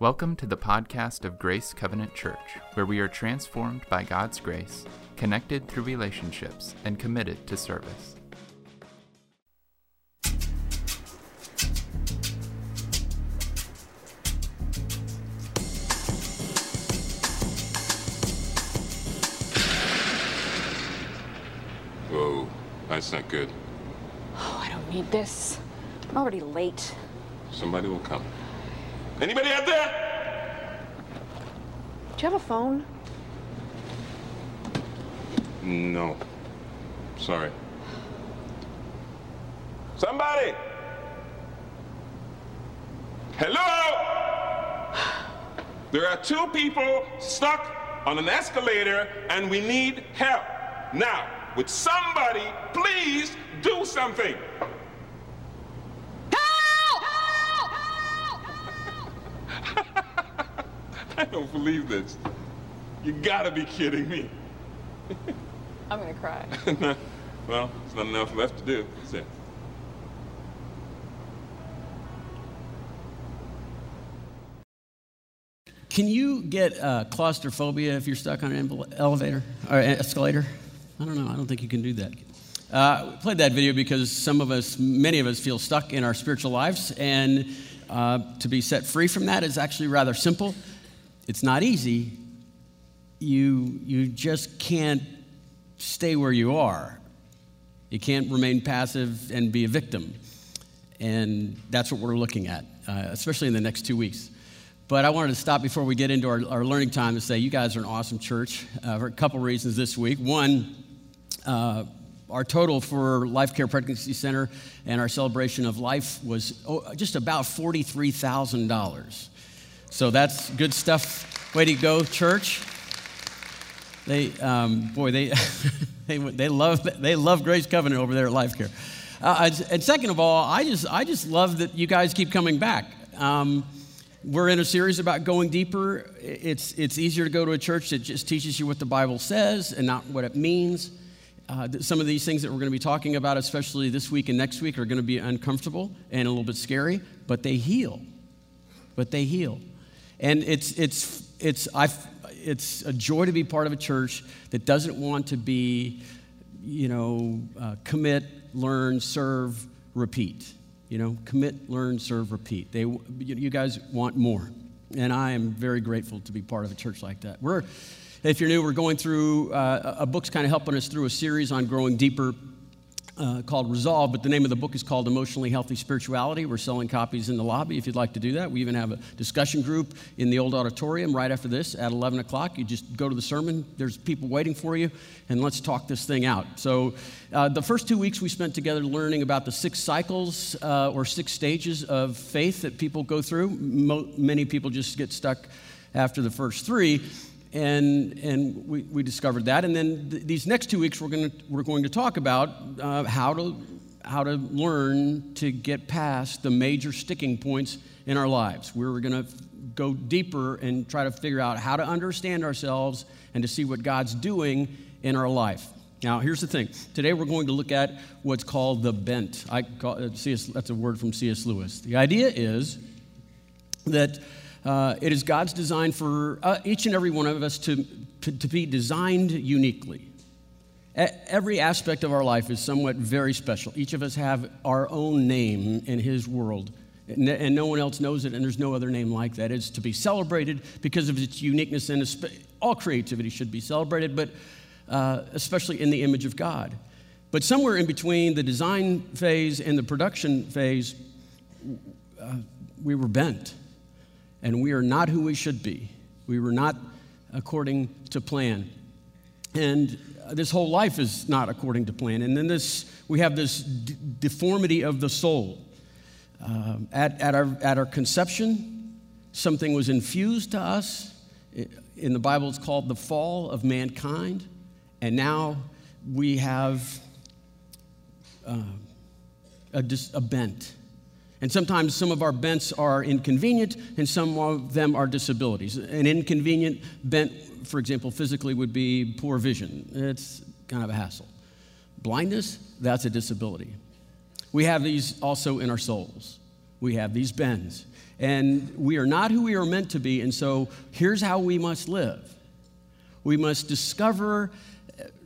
Welcome to the podcast of Grace Covenant Church, where we are transformed by God's grace, connected through relationships, and committed to service. Whoa, that's not good. Oh, I don't need this. I'm already late. Somebody will come. Anybody out there? Do you have a phone? No. Sorry. Somebody! Hello? There are two people stuck on an escalator and we need help. Now, would somebody please do something? Believe this. You gotta be kidding me. I'm gonna cry. well, there's not enough left to do, is there? Can you get uh, claustrophobia if you're stuck on an elevator or escalator? I don't know. I don't think you can do that. Uh, we played that video because some of us, many of us, feel stuck in our spiritual lives, and uh, to be set free from that is actually rather simple. It's not easy. You you just can't stay where you are. You can't remain passive and be a victim, and that's what we're looking at, uh, especially in the next two weeks. But I wanted to stop before we get into our, our learning time and say you guys are an awesome church uh, for a couple reasons this week. One, uh, our total for Life Care Pregnancy Center and our celebration of life was oh, just about $43,000. So that's good stuff. Way to go, church. They, um, boy, they, they, they, love, they love Grace Covenant over there at Life Care. Uh, and second of all, I just, I just love that you guys keep coming back. Um, we're in a series about going deeper. It's, it's easier to go to a church that just teaches you what the Bible says and not what it means. Uh, some of these things that we're going to be talking about, especially this week and next week, are going to be uncomfortable and a little bit scary, but they heal. But they heal. And it's, it's, it's, I, it's a joy to be part of a church that doesn't want to be, you know, uh, commit, learn, serve, repeat. You know, commit, learn, serve, repeat. They, you guys want more. And I am very grateful to be part of a church like that. We're, if you're new, we're going through uh, a book's kind of helping us through a series on growing deeper uh, called Resolve, but the name of the book is called Emotionally Healthy Spirituality. We're selling copies in the lobby if you'd like to do that. We even have a discussion group in the old auditorium right after this at 11 o'clock. You just go to the sermon, there's people waiting for you, and let's talk this thing out. So, uh, the first two weeks we spent together learning about the six cycles uh, or six stages of faith that people go through. Mo- many people just get stuck after the first three and, and we, we discovered that. And then th- these next two weeks, we're, gonna, we're going to talk about uh, how, to, how to learn to get past the major sticking points in our lives. We're going to go deeper and try to figure out how to understand ourselves and to see what God's doing in our life. Now, here's the thing. Today we're going to look at what's called the bent. I call, uh, C.S., that's a word from C.S. Lewis. The idea is that uh, it is God's design for uh, each and every one of us to, to, to be designed uniquely. A- every aspect of our life is somewhat very special. Each of us have our own name in His world, and, and no one else knows it, and there's no other name like that. It's to be celebrated because of its uniqueness, and all creativity should be celebrated, but uh, especially in the image of God. But somewhere in between the design phase and the production phase, uh, we were bent and we are not who we should be. We were not according to plan. And this whole life is not according to plan. And then this, we have this d- deformity of the soul. Uh, at, at, our, at our conception, something was infused to us. In the Bible, it's called the fall of mankind. And now we have uh, a, dis- a bent. And sometimes some of our bents are inconvenient, and some of them are disabilities. An inconvenient bent, for example, physically would be poor vision. It's kind of a hassle. Blindness, that's a disability. We have these also in our souls. We have these bends. And we are not who we are meant to be. And so here's how we must live we must discover,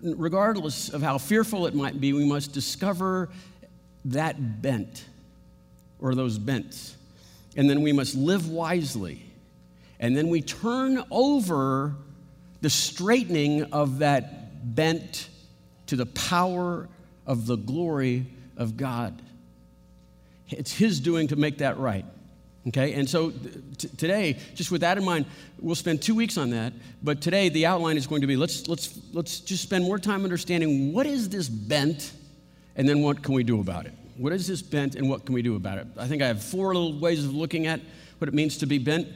regardless of how fearful it might be, we must discover that bent or those bents. And then we must live wisely. And then we turn over the straightening of that bent to the power of the glory of God. It's His doing to make that right. Okay, and so t- today, just with that in mind, we'll spend two weeks on that. But today, the outline is going to be let's let's let's just spend more time understanding what is this bent, and then what can we do about it. What is this bent, and what can we do about it? I think I have four little ways of looking at what it means to be bent.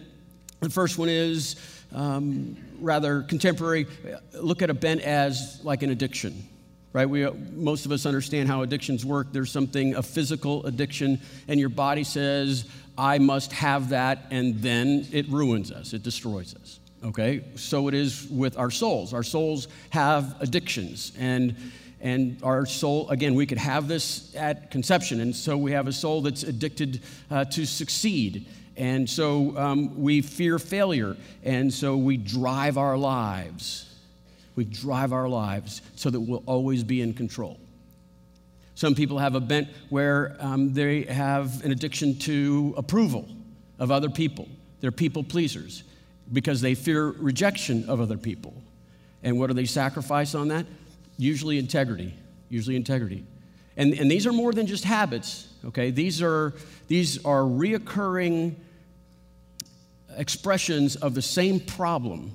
The first one is um, rather contemporary. Look at a bent as like an addiction right? We, most of us understand how addictions work. There's something, a physical addiction, and your body says, I must have that, and then it ruins us, it destroys us. Okay? So it is with our souls. Our souls have addictions, and and our soul, again, we could have this at conception. And so we have a soul that's addicted uh, to succeed. And so um, we fear failure. And so we drive our lives we drive our lives so that we'll always be in control. Some people have a bent where um, they have an addiction to approval of other people. They're people pleasers because they fear rejection of other people. And what do they sacrifice on that? Usually integrity. Usually integrity. And, and these are more than just habits, okay? These are, these are reoccurring expressions of the same problem,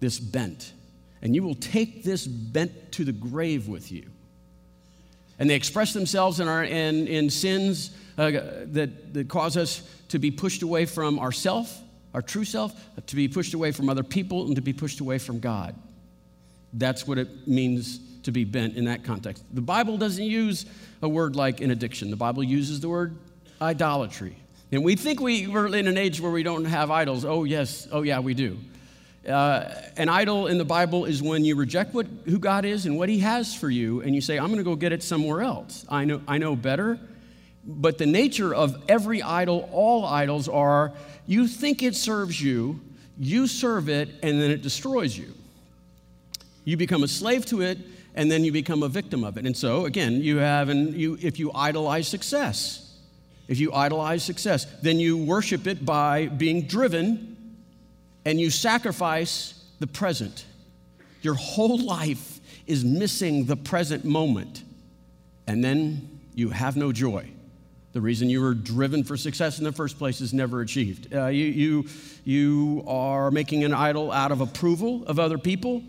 this bent and you will take this bent to the grave with you. And they express themselves in, our, in, in sins uh, that, that cause us to be pushed away from ourself, our true self, to be pushed away from other people, and to be pushed away from God. That's what it means to be bent in that context. The Bible doesn't use a word like an addiction, the Bible uses the word idolatry. And we think we, we're in an age where we don't have idols. Oh, yes. Oh, yeah, we do. Uh, an idol in the Bible is when you reject what, who God is and what He has for you, and you say, I'm going to go get it somewhere else. I know, I know better. But the nature of every idol, all idols, are you think it serves you, you serve it, and then it destroys you. You become a slave to it, and then you become a victim of it. And so, again, you have, and you, if you idolize success, if you idolize success, then you worship it by being driven and you sacrifice the present. Your whole life is missing the present moment, and then you have no joy. The reason you were driven for success in the first place is never achieved. Uh, you, you, you are making an idol out of approval of other people,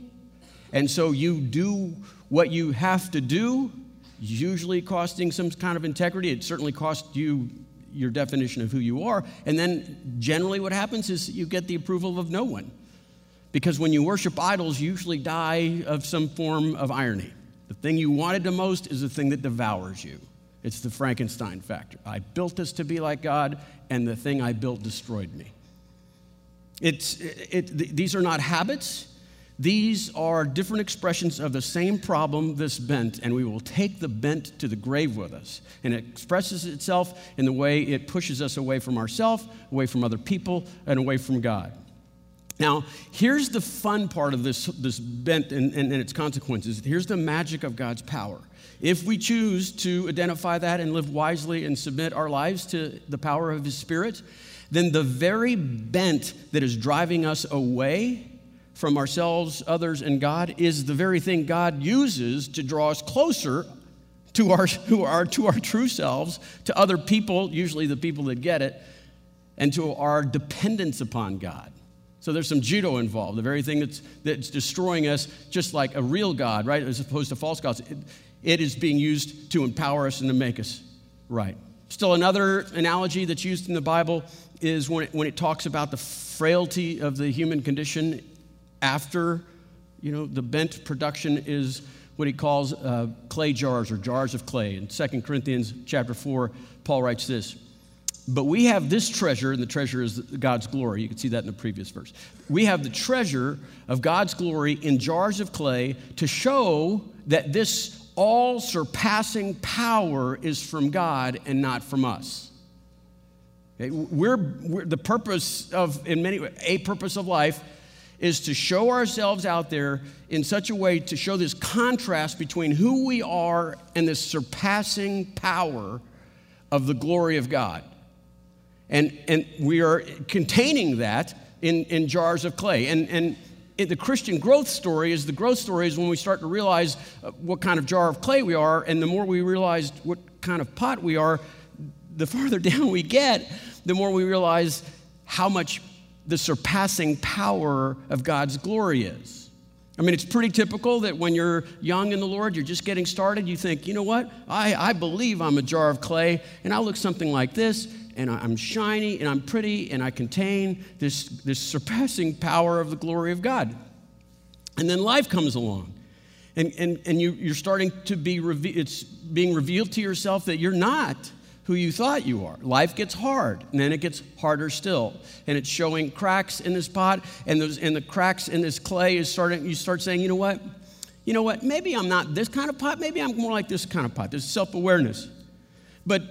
and so you do what you have to do, usually costing some kind of integrity. It certainly costs you your definition of who you are. And then generally what happens is you get the approval of no one. Because when you worship idols, you usually die of some form of irony. The thing you wanted the most is the thing that devours you. It's the Frankenstein factor. I built this to be like God, and the thing I built destroyed me. It's, it, it, these are not habits, these are different expressions of the same problem, this bent, and we will take the bent to the grave with us. And it expresses itself in the way it pushes us away from ourselves, away from other people, and away from God. Now, here's the fun part of this, this bent and, and, and its consequences. Here's the magic of God's power. If we choose to identify that and live wisely and submit our lives to the power of His Spirit, then the very bent that is driving us away from ourselves, others, and God is the very thing God uses to draw us closer to our, who are, to our true selves, to other people, usually the people that get it, and to our dependence upon God. So there's some judo involved, the very thing that's, that's destroying us, just like a real God, right, as opposed to false gods. It, it is being used to empower us and to make us right. Still, another analogy that's used in the Bible is when it, when it talks about the frailty of the human condition after, you know, the bent production is what he calls uh, clay jars or jars of clay. In 2 Corinthians chapter 4, Paul writes this. But we have this treasure, and the treasure is God's glory. You can see that in the previous verse. We have the treasure of God's glory in jars of clay to show that this all surpassing power is from God and not from us. Okay? We're, we're, the purpose of, in many, a purpose of life is to show ourselves out there in such a way to show this contrast between who we are and this surpassing power of the glory of God. And, and we are containing that in, in jars of clay. And, and it, the Christian growth story is the growth story is when we start to realize uh, what kind of jar of clay we are, and the more we realize what kind of pot we are, the farther down we get, the more we realize how much the surpassing power of God's glory is. I mean, it's pretty typical that when you're young in the Lord, you're just getting started, you think, you know what? I, I believe I'm a jar of clay, and I look something like this, and I'm shiny, and I'm pretty, and I contain this, this surpassing power of the glory of God. And then life comes along, and, and, and you, you're starting to be, reve- it's being revealed to yourself that you're not who you thought you are. Life gets hard, and then it gets harder still. And it's showing cracks in this pot, and, those, and the cracks in this clay is starting, you start saying, you know what? You know what? Maybe I'm not this kind of pot, maybe I'm more like this kind of pot. This self awareness. But,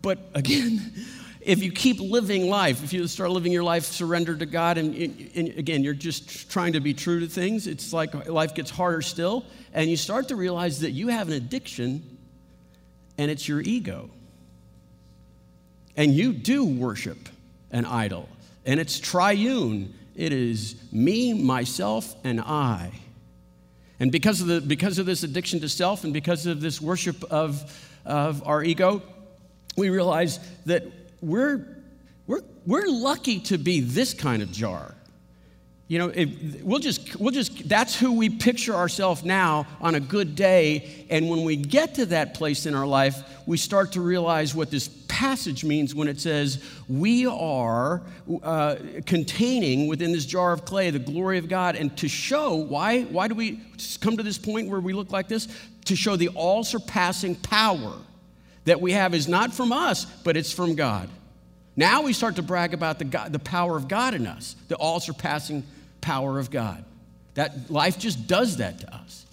but again, if you keep living life, if you start living your life surrendered to God, and, and, again, you're just trying to be true to things, it's like life gets harder still, and you start to realize that you have an addiction, and it's your ego. And you do worship an idol, and it's triune. It is me, myself, and I. And because of, the, because of this addiction to self and because of this worship of, of our ego, we realize that we're, we're, we're lucky to be this kind of jar. You know, if, we'll just, we'll just, that's who we picture ourselves now on a good day. And when we get to that place in our life, we start to realize what this passage means when it says, We are uh, containing within this jar of clay the glory of God. And to show, why, why do we come to this point where we look like this? To show the all surpassing power that we have is not from us, but it's from God. Now we start to brag about the, God, the power of God in us, the all surpassing power of God. That life just does that to us.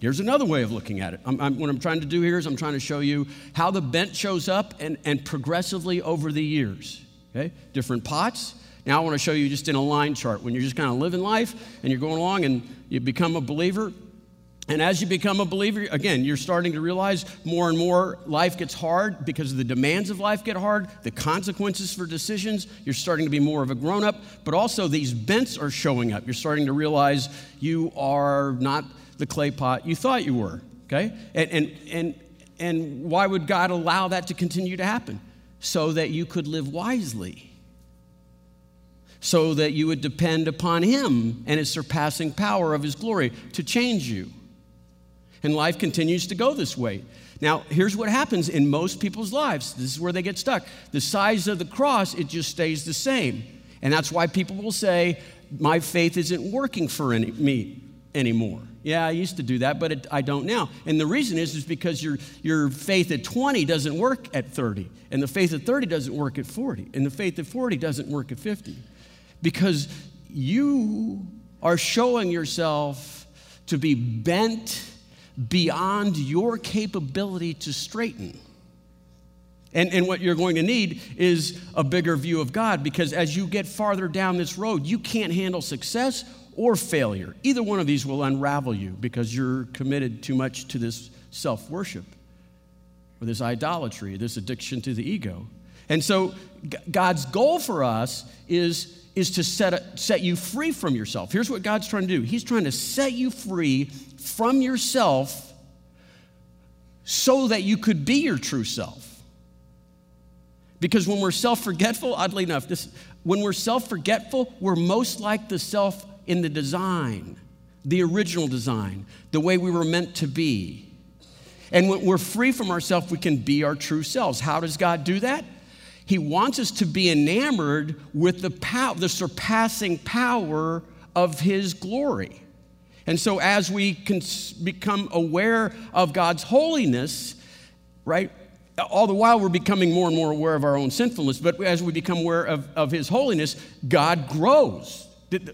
Here's another way of looking at it. I'm, I'm, what I'm trying to do here is I'm trying to show you how the bent shows up and, and progressively over the years. Okay? Different pots. Now I want to show you just in a line chart when you're just kind of living life and you're going along and you become a believer. And as you become a believer, again, you're starting to realize more and more life gets hard because the demands of life get hard, the consequences for decisions. You're starting to be more of a grown up, but also these bents are showing up. You're starting to realize you are not the clay pot you thought you were, okay? And, and, and, and why would God allow that to continue to happen? So that you could live wisely, so that you would depend upon Him and His surpassing power of His glory to change you. And life continues to go this way. Now, here's what happens in most people's lives. This is where they get stuck. The size of the cross, it just stays the same. And that's why people will say, My faith isn't working for any, me anymore. Yeah, I used to do that, but it, I don't now. And the reason is, is because your, your faith at 20 doesn't work at 30, and the faith at 30 doesn't work at 40, and the faith at 40 doesn't work at 50. Because you are showing yourself to be bent beyond your capability to straighten. And, and what you're going to need is a bigger view of God because as you get farther down this road, you can't handle success or failure. Either one of these will unravel you because you're committed too much to this self worship or this idolatry, this addiction to the ego. And so, God's goal for us is, is to set, set you free from yourself. Here's what God's trying to do He's trying to set you free from yourself so that you could be your true self. Because when we're self forgetful, oddly enough, this, when we're self forgetful, we're most like the self in the design, the original design, the way we were meant to be. And when we're free from ourselves, we can be our true selves. How does God do that? He wants us to be enamored with the, power, the surpassing power of His glory. And so, as we can become aware of God's holiness, right, all the while we're becoming more and more aware of our own sinfulness, but as we become aware of, of His holiness, God grows.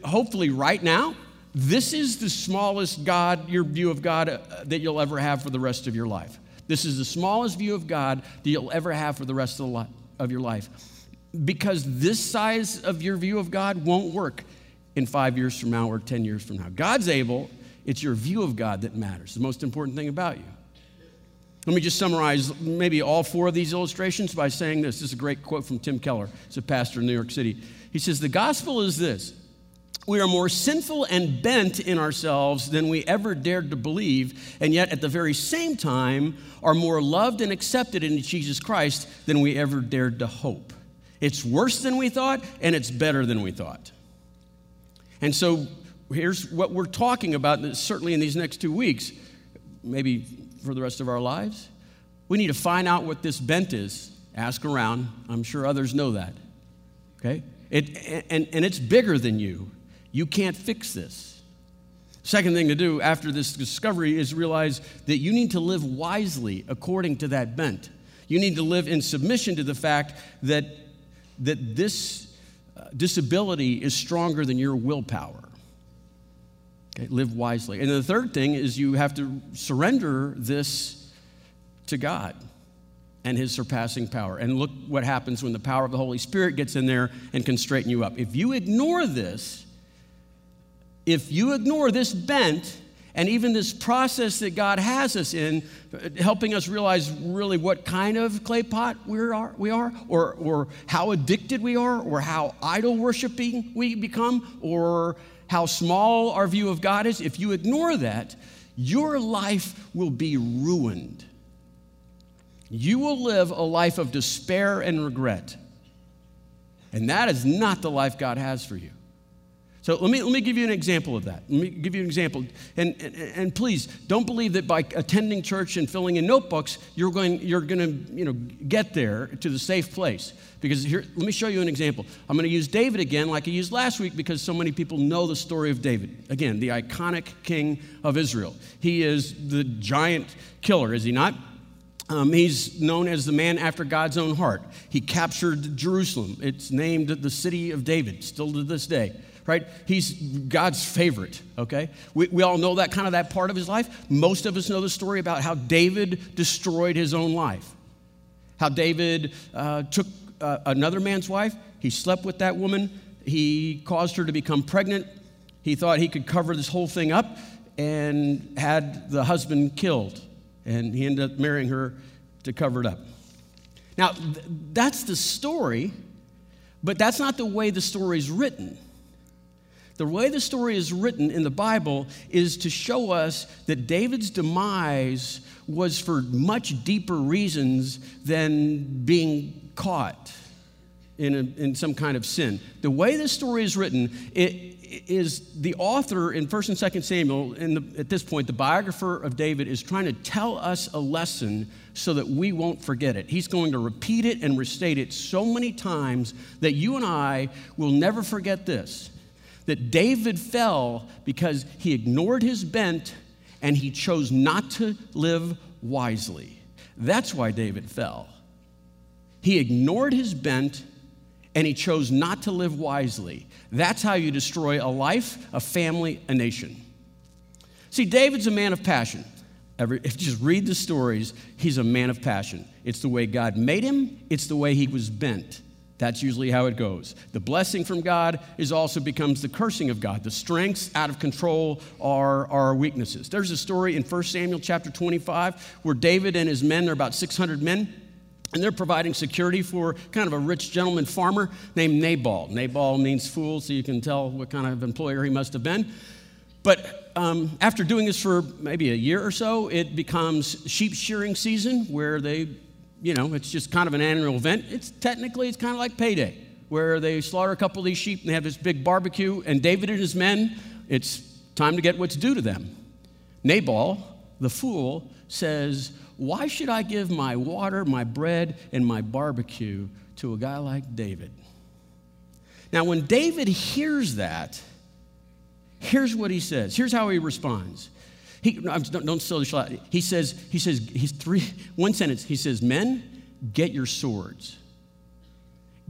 Hopefully, right now, this is the smallest God, your view of God, uh, that you'll ever have for the rest of your life. This is the smallest view of God that you'll ever have for the rest of, the li- of your life. because this size of your view of God won't work in five years from now or 10 years from now. God's able, it's your view of God that matters, the most important thing about you. Let me just summarize maybe all four of these illustrations by saying this. This is a great quote from Tim Keller. He's a pastor in New York City. He says, The gospel is this we are more sinful and bent in ourselves than we ever dared to believe, and yet at the very same time are more loved and accepted in Jesus Christ than we ever dared to hope. It's worse than we thought, and it's better than we thought. And so here's what we're talking about, certainly in these next two weeks, maybe for the rest of our lives. We need to find out what this bent is. Ask around. I'm sure others know that. Okay? It, and, and it's bigger than you. You can't fix this. Second thing to do after this discovery is realize that you need to live wisely according to that bent. You need to live in submission to the fact that, that this uh, disability is stronger than your willpower. Okay, live wisely. And the third thing is you have to surrender this to God and his surpassing power. And look what happens when the power of the Holy Spirit gets in there and can straighten you up. If you ignore this, if you ignore this bent and even this process that God has us in, helping us realize really what kind of clay pot we are, we are or, or how addicted we are, or how idol worshiping we become, or how small our view of God is, if you ignore that, your life will be ruined. You will live a life of despair and regret. And that is not the life God has for you. So let me, let me give you an example of that. Let me give you an example. And, and, and please, don't believe that by attending church and filling in notebooks, you're going, you're going to you know, get there to the safe place. Because here, let me show you an example. I'm going to use David again, like I used last week, because so many people know the story of David. Again, the iconic king of Israel. He is the giant killer, is he not? Um, he's known as the man after God's own heart. He captured Jerusalem. It's named the city of David, still to this day right? He's God's favorite, okay? We, we all know that kind of that part of his life. Most of us know the story about how David destroyed his own life. How David uh, took uh, another man's wife, he slept with that woman, he caused her to become pregnant. He thought he could cover this whole thing up and had the husband killed. And he ended up marrying her to cover it up. Now, th- that's the story, but that's not the way the story is written. The way the story is written in the Bible is to show us that David's demise was for much deeper reasons than being caught in, a, in some kind of sin. The way the story is written, it is the author in 1st and 2nd Samuel, the, at this point, the biographer of David, is trying to tell us a lesson so that we won't forget it. He's going to repeat it and restate it so many times that you and I will never forget this that David fell because he ignored his bent and he chose not to live wisely. That's why David fell. He ignored his bent and he chose not to live wisely. That's how you destroy a life, a family, a nation. See, David's a man of passion. Every, if you just read the stories, he's a man of passion. It's the way God made him, it's the way he was bent. That's usually how it goes. The blessing from God is also becomes the cursing of God. The strengths out of control are our weaknesses. There's a story in 1 Samuel chapter 25 where David and his men, they're about 600 men, and they're providing security for kind of a rich gentleman farmer named Nabal. Nabal means fool, so you can tell what kind of employer he must have been. But um, after doing this for maybe a year or so, it becomes sheep shearing season where they you know, it's just kind of an annual event. It's technically, it's kind of like payday, where they slaughter a couple of these sheep and they have this big barbecue. And David and his men, it's time to get what's due to them. Nabal, the fool, says, Why should I give my water, my bread, and my barbecue to a guy like David? Now, when David hears that, here's what he says. Here's how he responds. He, don't, don't steal the shot. He says, he says, he's three, one sentence. He says, Men, get your swords.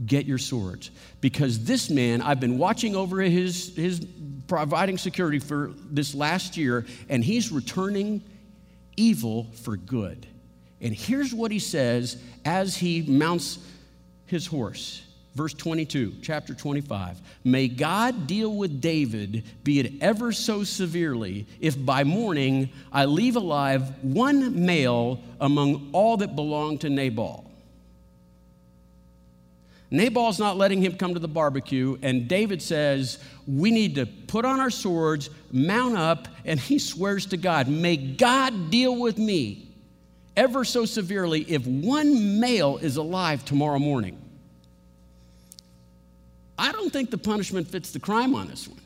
Get your swords. Because this man, I've been watching over his, his providing security for this last year, and he's returning evil for good. And here's what he says as he mounts his horse verse 22, chapter 25. May God deal with David, be it ever so severely, if by morning I leave alive one male among all that belong to Nabal. Nabal's not letting him come to the barbecue, and David says, We need to put on our swords, mount up, and he swears to God, May God deal with me ever so severely if one male is alive tomorrow morning. I don't think the punishment fits the crime on this one.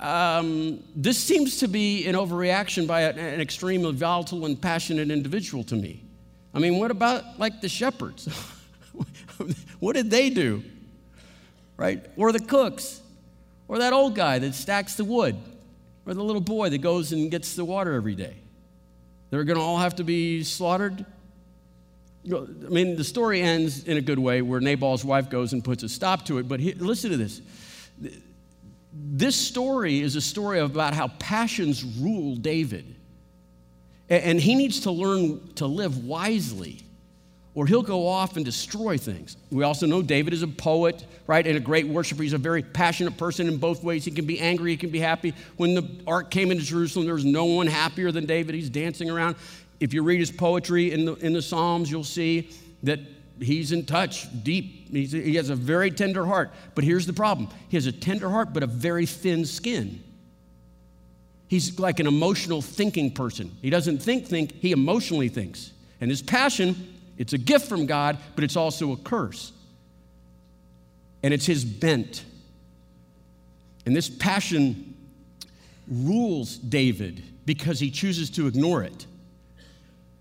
Um, this seems to be an overreaction by an extremely volatile and passionate individual to me. I mean, what about like the shepherds? what did they do? Right? Or the cooks? Or that old guy that stacks the wood? Or the little boy that goes and gets the water every day? They're going to all have to be slaughtered? I mean, the story ends in a good way where Nabal's wife goes and puts a stop to it. But he, listen to this. This story is a story about how passions rule David. And he needs to learn to live wisely or he'll go off and destroy things. We also know David is a poet, right, and a great worshiper. He's a very passionate person in both ways. He can be angry, he can be happy. When the ark came into Jerusalem, there was no one happier than David. He's dancing around. If you read his poetry in the, in the Psalms, you'll see that he's in touch, deep. He's, he has a very tender heart. But here's the problem he has a tender heart, but a very thin skin. He's like an emotional thinking person. He doesn't think, think, he emotionally thinks. And his passion it's a gift from God, but it's also a curse. And it's his bent. And this passion rules David because he chooses to ignore it.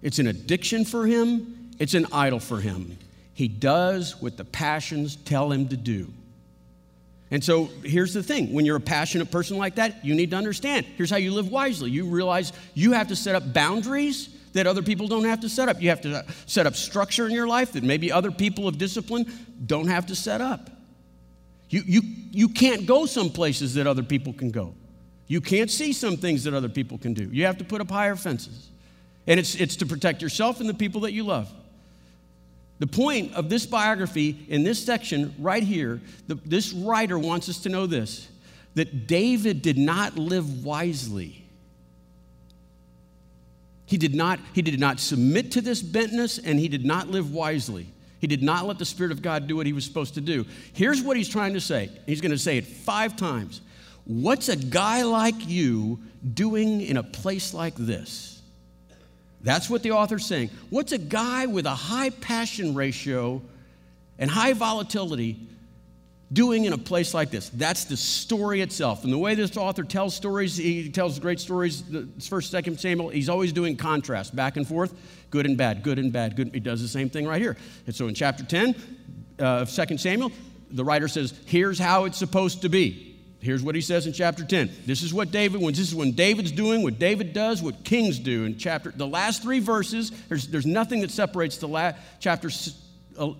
It's an addiction for him, it's an idol for him. He does what the passions tell him to do. And so here's the thing when you're a passionate person like that, you need to understand. Here's how you live wisely. You realize you have to set up boundaries that other people don't have to set up. You have to uh, set up structure in your life that maybe other people of discipline don't have to set up. You, you, you can't go some places that other people can go. You can't see some things that other people can do. You have to put up higher fences. And it's, it's to protect yourself and the people that you love. The point of this biography in this section right here, the, this writer wants us to know this that David did not live wisely. He did not, he did not submit to this bentness and he did not live wisely. He did not let the Spirit of God do what he was supposed to do. Here's what he's trying to say. He's going to say it five times. What's a guy like you doing in a place like this? That's what the author's saying. What's a guy with a high passion ratio and high volatility doing in a place like this. That's the story itself. And the way this author tells stories, he tells great stories. The first, second Samuel, he's always doing contrast, back and forth, good and bad, good and bad, good. He does the same thing right here. And so in chapter 10 uh, of 2 Samuel, the writer says, here's how it's supposed to be. Here's what he says in chapter 10. This is what David, when this is when David's doing, what David does, what kings do. In chapter, the last three verses, there's, there's nothing that separates the la- chapter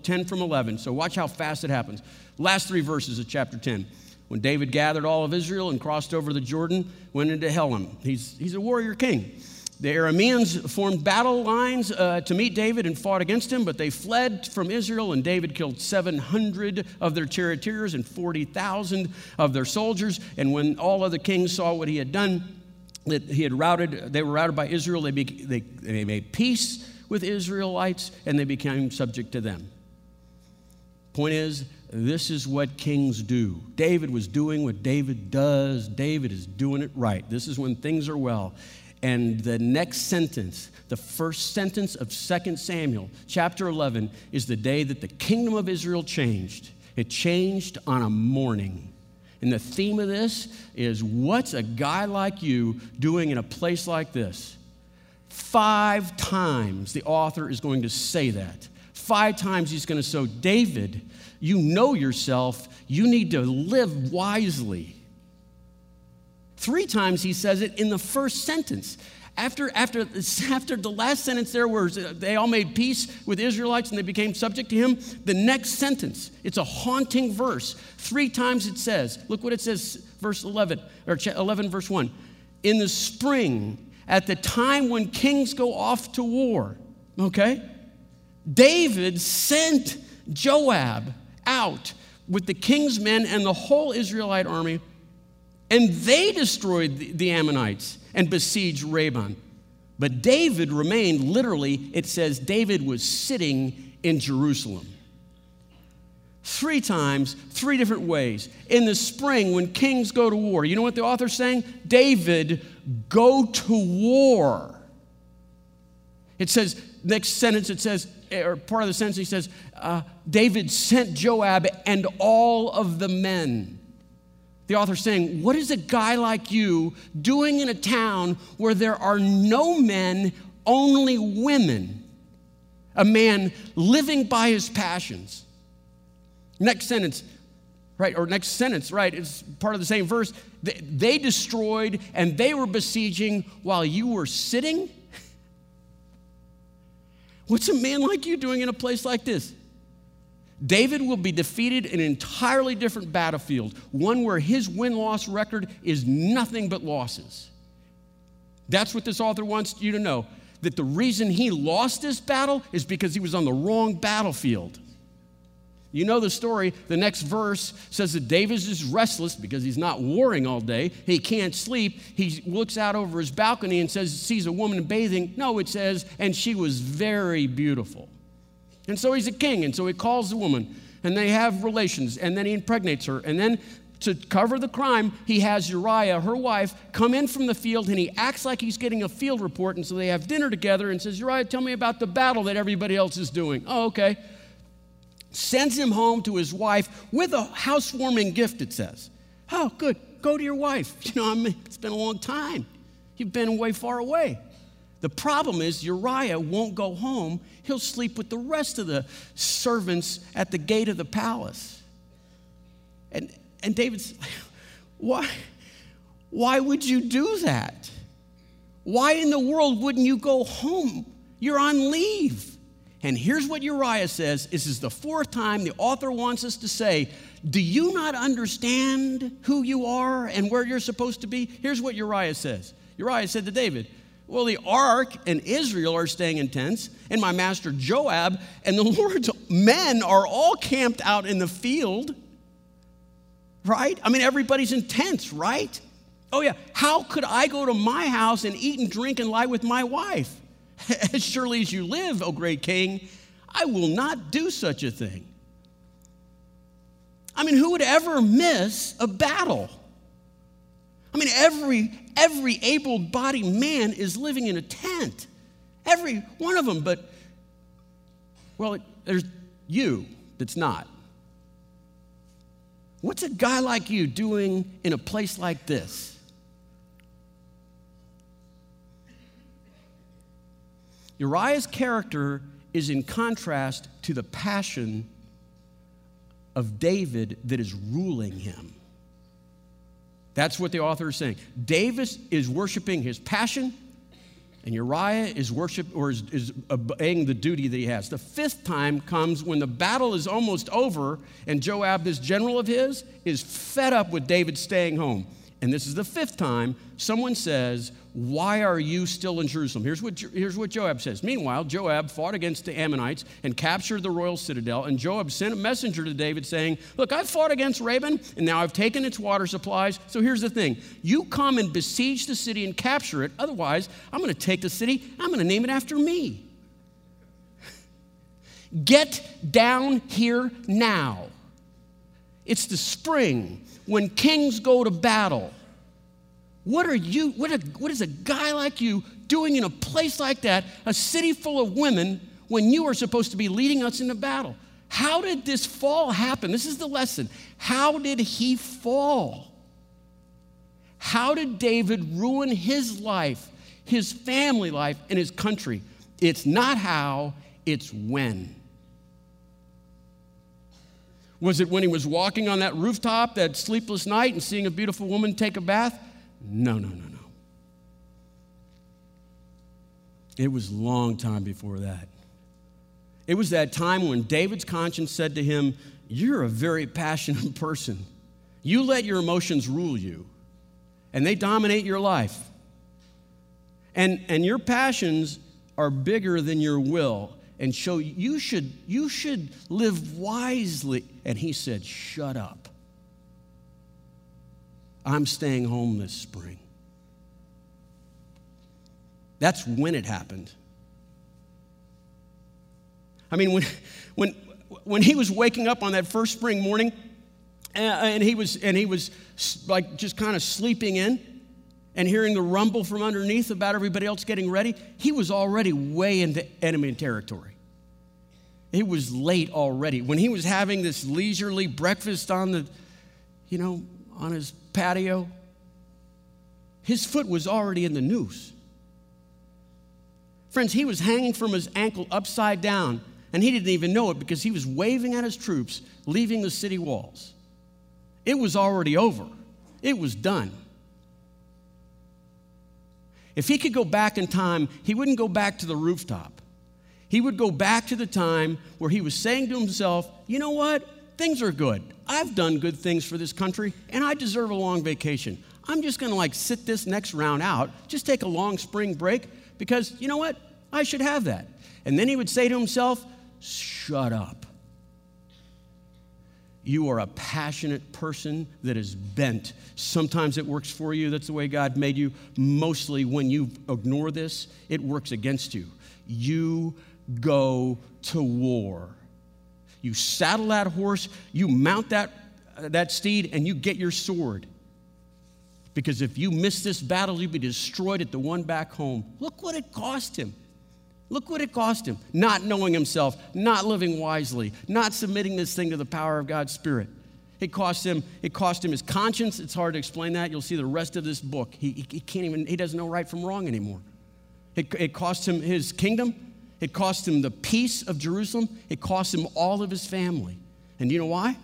10 from 11. So watch how fast it happens. Last three verses of chapter 10. When David gathered all of Israel and crossed over the Jordan, went into Helam. He's, he's a warrior king. The Arameans formed battle lines uh, to meet David and fought against him, but they fled from Israel, and David killed 700 of their charioteers and 40,000 of their soldiers. And when all other kings saw what he had done, that he had routed, they were routed by Israel, they, be, they, they made peace with Israelites and they became subject to them. Point is, this is what kings do. David was doing what David does. David is doing it right. This is when things are well. And the next sentence, the first sentence of 2 Samuel, chapter 11, is the day that the kingdom of Israel changed. It changed on a morning. And the theme of this is what's a guy like you doing in a place like this? Five times the author is going to say that. Five times he's going to say, David, you know yourself. You need to live wisely. Three times he says it in the first sentence. After, after, after the last sentence there, where they all made peace with Israelites and they became subject to him, the next sentence, it's a haunting verse. Three times it says, look what it says, verse 11, or 11, verse 1. In the spring, at the time when kings go off to war, okay? David sent Joab out with the king's men and the whole Israelite army, and they destroyed the Ammonites and besieged Rabbah. But David remained, literally, it says David was sitting in Jerusalem. Three times, three different ways. In the spring, when kings go to war, you know what the author's saying? David, go to war. It says, next sentence, it says, or part of the sentence, he says, uh, David sent Joab and all of the men. The author's saying, What is a guy like you doing in a town where there are no men, only women? A man living by his passions. Next sentence, right, or next sentence, right, it's part of the same verse. They destroyed and they were besieging while you were sitting What's a man like you doing in a place like this? David will be defeated in an entirely different battlefield, one where his win loss record is nothing but losses. That's what this author wants you to know that the reason he lost this battle is because he was on the wrong battlefield. You know the story. The next verse says that David is restless because he's not warring all day. He can't sleep. He looks out over his balcony and says, sees a woman bathing. No, it says, and she was very beautiful. And so he's a king, and so he calls the woman, and they have relations, and then he impregnates her. And then to cover the crime, he has Uriah, her wife, come in from the field, and he acts like he's getting a field report. And so they have dinner together and says, Uriah, tell me about the battle that everybody else is doing. Oh, okay sends him home to his wife with a housewarming gift, it says. Oh, good. Go to your wife. You know, I mean, it's been a long time. You've been way far away. The problem is Uriah won't go home. He'll sleep with the rest of the servants at the gate of the palace. And, and David's why, why would you do that? Why in the world wouldn't you go home? You're on leave. And here's what Uriah says this is the fourth time the author wants us to say, Do you not understand who you are and where you're supposed to be? Here's what Uriah says Uriah said to David, Well, the ark and Israel are staying in tents, and my master Joab and the Lord's men are all camped out in the field. Right? I mean, everybody's in tents, right? Oh, yeah. How could I go to my house and eat and drink and lie with my wife? As surely as you live, O great king, I will not do such a thing. I mean, who would ever miss a battle? I mean, every, every able bodied man is living in a tent. Every one of them, but, well, there's you that's not. What's a guy like you doing in a place like this? Uriah's character is in contrast to the passion of David that is ruling him. That's what the author is saying. David is worshiping his passion, and Uriah is worship or is, is obeying the duty that he has. The fifth time comes when the battle is almost over, and Joab, this general of his, is fed up with David staying home and this is the fifth time, someone says, Why are you still in Jerusalem? Here's what, here's what Joab says. Meanwhile, Joab fought against the Ammonites and captured the royal citadel. And Joab sent a messenger to David saying, Look, I've fought against Rabbah, and now I've taken its water supplies. So here's the thing you come and besiege the city and capture it. Otherwise, I'm going to take the city, I'm going to name it after me. Get down here now. It's the spring when kings go to battle. What are you, what, a, what is a guy like you doing in a place like that, a city full of women, when you are supposed to be leading us into battle? How did this fall happen? This is the lesson. How did he fall? How did David ruin his life, his family life, and his country? It's not how, it's when. Was it when he was walking on that rooftop that sleepless night and seeing a beautiful woman take a bath? No, no, no, no. It was long time before that. It was that time when David's conscience said to him, You're a very passionate person. You let your emotions rule you, and they dominate your life. And, and your passions are bigger than your will. and so you should you should live wisely and he said shut up. I'm staying home this spring. That's when it happened. I mean when when when he was waking up on that first spring morning uh, and he was and he was like just kind of sleeping in and hearing the rumble from underneath about everybody else getting ready, he was already way into enemy territory. It was late already. When he was having this leisurely breakfast on the, you know, on his patio, his foot was already in the noose. Friends, he was hanging from his ankle upside down, and he didn't even know it because he was waving at his troops leaving the city walls. It was already over, it was done. If he could go back in time, he wouldn't go back to the rooftop. He would go back to the time where he was saying to himself, you know what? Things are good. I've done good things for this country, and I deserve a long vacation. I'm just going to like sit this next round out, just take a long spring break, because you know what? I should have that. And then he would say to himself, shut up. You are a passionate person that is bent. Sometimes it works for you. That's the way God made you. Mostly, when you ignore this, it works against you. You go to war. You saddle that horse, you mount that, uh, that steed, and you get your sword. Because if you miss this battle, you'll be destroyed at the one back home. Look what it cost him. Look what it cost him not knowing himself, not living wisely, not submitting this thing to the power of God's Spirit. It cost him, it cost him his conscience. It's hard to explain that. You'll see the rest of this book. He, he can't even, he doesn't know right from wrong anymore. It, it cost him his kingdom. It cost him the peace of Jerusalem. It cost him all of his family. And you know why?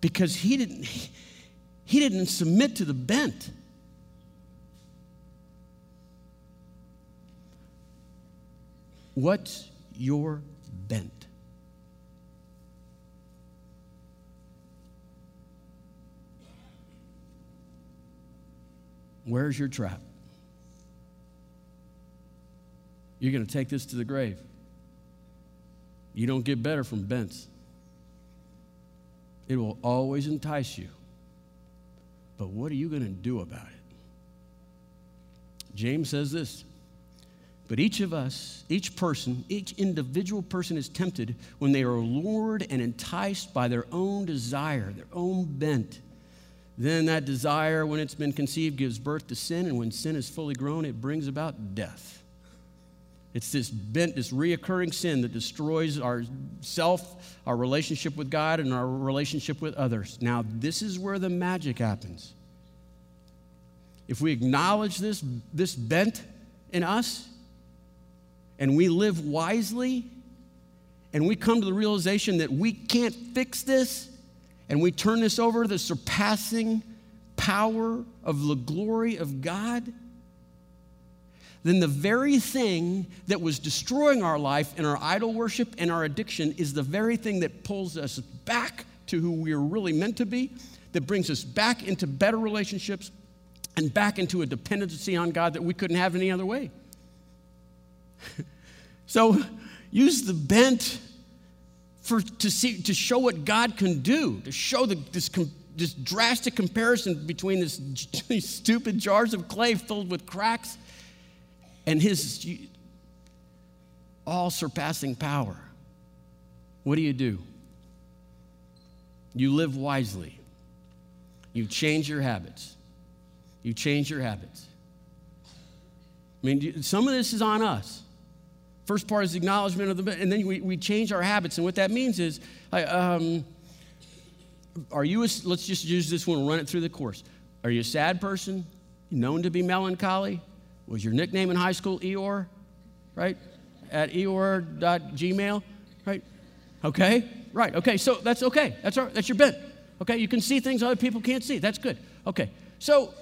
Because he didn't, he didn't submit to the bent. What's your bent? Where's your trap? You're going to take this to the grave. You don't get better from bents. It will always entice you. But what are you going to do about it? James says this but each of us, each person, each individual person is tempted when they are lured and enticed by their own desire, their own bent. Then that desire, when it's been conceived, gives birth to sin, and when sin is fully grown, it brings about death. It's this bent, this reoccurring sin that destroys our self, our relationship with God, and our relationship with others. Now, this is where the magic happens. If we acknowledge this, this bent in us, and we live wisely and we come to the realization that we can't fix this and we turn this over to the surpassing power of the glory of God, then the very thing that was destroying our life and our idol worship and our addiction is the very thing that pulls us back to who we are really meant to be, that brings us back into better relationships and back into a dependency on God that we couldn't have any other way. so use the bent for, to, see, to show what God can do, to show the, this, this drastic comparison between this, these stupid jars of clay filled with cracks and his all surpassing power. What do you do? You live wisely. You change your habits. You change your habits. I mean, some of this is on us. First part is acknowledgement of the, and then we, we change our habits. And what that means is, um, are you, a, let's just use this one, run it through the course. Are you a sad person, known to be melancholy? Was your nickname in high school Eeyore, right? At Eeyore.gmail, right? Okay, right, okay, so that's okay. That's, our, that's your bent. Okay, you can see things other people can't see. That's good. Okay, so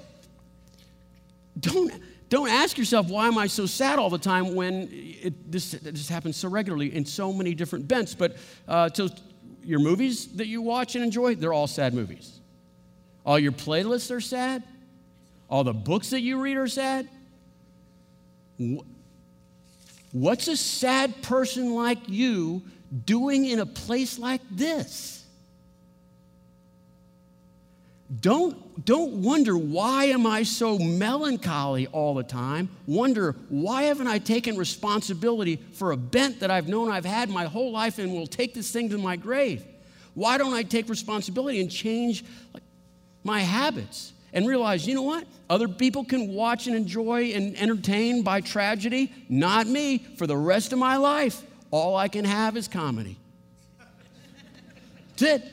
don't don't ask yourself, why am I so sad all the time when it, this, this happens so regularly in so many different bents? But uh, to your movies that you watch and enjoy, they're all sad movies. All your playlists are sad. All the books that you read are sad. What's a sad person like you doing in a place like this? Don't, don't wonder why am I so melancholy all the time. Wonder why haven't I taken responsibility for a bent that I've known I've had my whole life and will take this thing to my grave? Why don't I take responsibility and change my habits and realize, you know what? Other people can watch and enjoy and entertain by tragedy, not me. For the rest of my life, all I can have is comedy. That's it.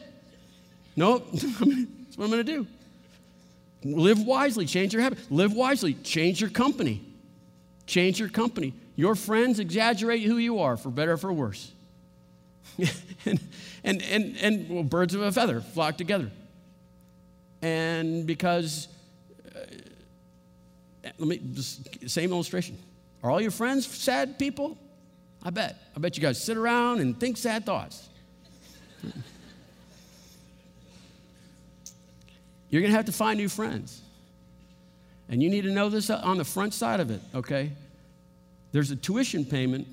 Nope. That's what I'm going to do. Live wisely, change your habit. Live wisely, change your company. Change your company. Your friends exaggerate who you are, for better or for worse. and, and, and, and well, birds of a feather flock together. And because, let me just, same illustration. Are all your friends sad people? I bet. I bet you guys sit around and think sad thoughts. You're going to have to find new friends. And you need to know this on the front side of it, okay? There's a tuition payment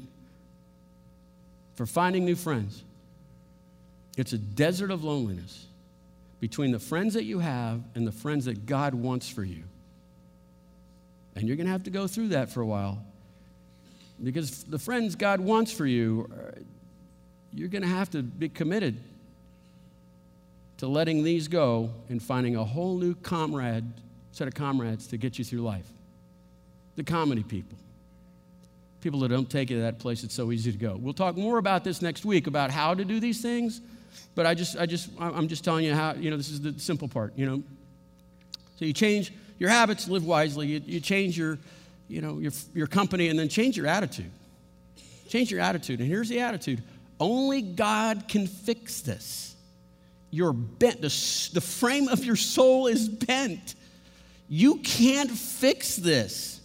for finding new friends. It's a desert of loneliness between the friends that you have and the friends that God wants for you. And you're going to have to go through that for a while because the friends God wants for you, uh, you're going to have to be committed to letting these go and finding a whole new comrade, set of comrades to get you through life. The comedy people. People that don't take you to that place it's so easy to go. We'll talk more about this next week about how to do these things, but I just, I just, I'm just telling you how, you know, this is the simple part, you know. So you change your habits, live wisely, you, you change your, you know, your, your company, and then change your attitude. Change your attitude. And here's the attitude only God can fix this you're bent. The, the frame of your soul is bent. You can't fix this.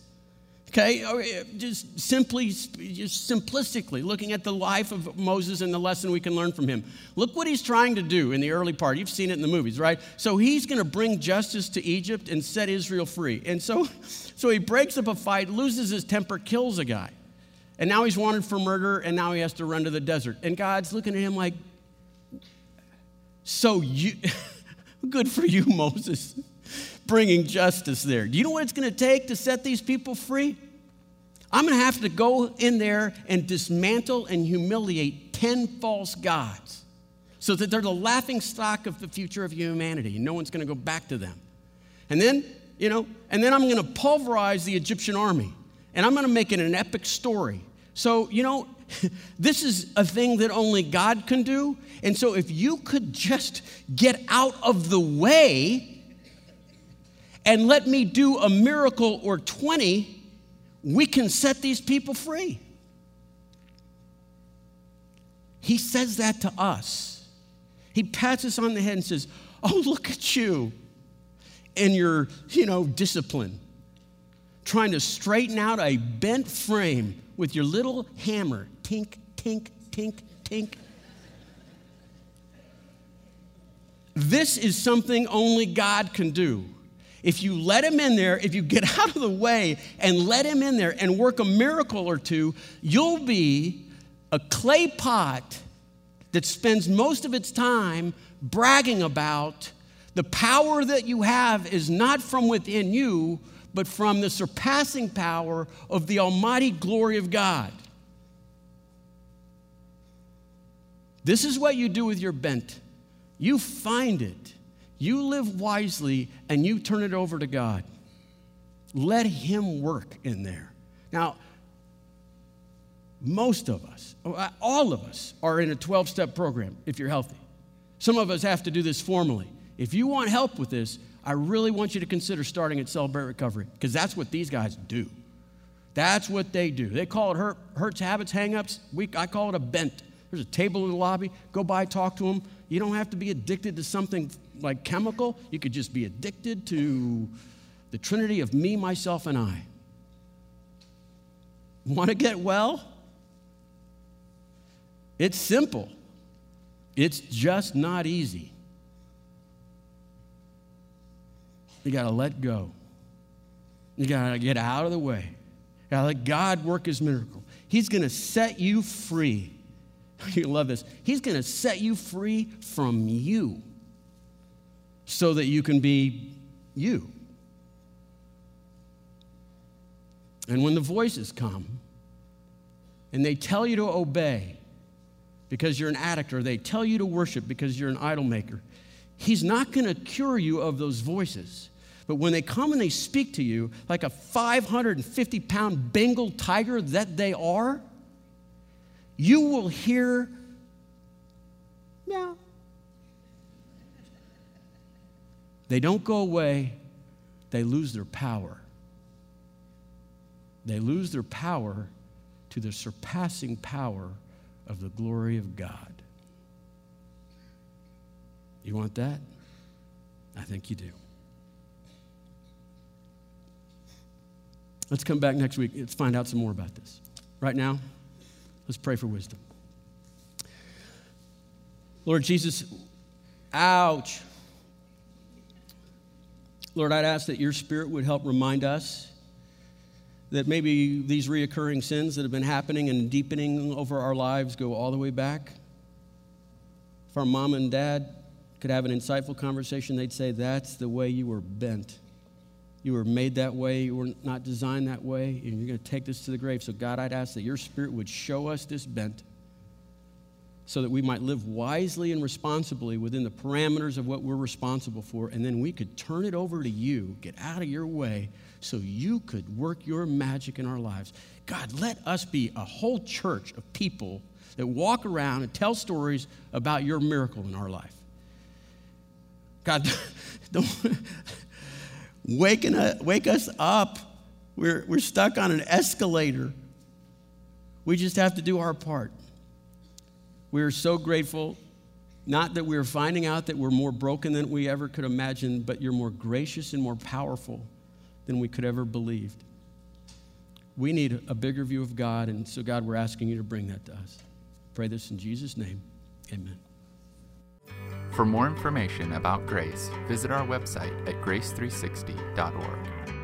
Okay, just simply, just simplistically looking at the life of Moses and the lesson we can learn from him. Look what he's trying to do in the early part. You've seen it in the movies, right? So he's going to bring justice to Egypt and set Israel free. And so, so he breaks up a fight, loses his temper, kills a guy. And now he's wanted for murder, and now he has to run to the desert. And God's looking at him like, so you, good for you, Moses, bringing justice there. Do you know what it's going to take to set these people free? I'm going to have to go in there and dismantle and humiliate 10 false gods so that they're the laughing stock of the future of humanity and no one's going to go back to them. And then, you know, and then I'm going to pulverize the Egyptian army and I'm going to make it an epic story. So, you know, this is a thing that only God can do. And so, if you could just get out of the way and let me do a miracle or 20, we can set these people free. He says that to us. He pats us on the head and says, Oh, look at you and your, you know, discipline, trying to straighten out a bent frame with your little hammer tink, tink, tink, tink. This is something only God can do. If you let him in there, if you get out of the way and let him in there and work a miracle or two, you'll be a clay pot that spends most of its time bragging about the power that you have is not from within you, but from the surpassing power of the almighty glory of God. This is what you do with your bent you find it, you live wisely, and you turn it over to God. Let Him work in there. Now, most of us, all of us, are in a 12 step program if you're healthy. Some of us have to do this formally. If you want help with this, I really want you to consider starting at Celebrate Recovery because that's what these guys do. That's what they do. They call it hurt, hurts, habits, hangups. We, I call it a bent. There's a table in the lobby. Go by, talk to them. You don't have to be addicted to something like chemical. You could just be addicted to the trinity of me, myself, and I. Want to get well? It's simple. It's just not easy. You got to let go. You got to get out of the way God, let God work his miracle. He's going to set you free. You love this. He's going to set you free from you so that you can be you. And when the voices come and they tell you to obey because you're an addict, or they tell you to worship because you're an idol maker, He's not going to cure you of those voices. But when they come and they speak to you like a 550 pound Bengal tiger that they are, you will hear meow. They don't go away, they lose their power. They lose their power to the surpassing power of the glory of God. You want that? I think you do. Let's come back next week. Let's find out some more about this. Right now, let's pray for wisdom. Lord Jesus, ouch. Lord, I'd ask that your spirit would help remind us that maybe these reoccurring sins that have been happening and deepening over our lives go all the way back. If our mom and dad could have an insightful conversation, they'd say, That's the way you were bent. You were made that way. You were not designed that way. And you're going to take this to the grave. So, God, I'd ask that your spirit would show us this bent so that we might live wisely and responsibly within the parameters of what we're responsible for. And then we could turn it over to you, get out of your way, so you could work your magic in our lives. God, let us be a whole church of people that walk around and tell stories about your miracle in our life. God, don't waking up, wake us up. We're, we're stuck on an escalator. We just have to do our part. We are so grateful, not that we're finding out that we're more broken than we ever could imagine, but you're more gracious and more powerful than we could ever believed. We need a bigger view of God, and so, God, we're asking you to bring that to us. Pray this in Jesus' name. Amen. For more information about Grace, visit our website at grace360.org.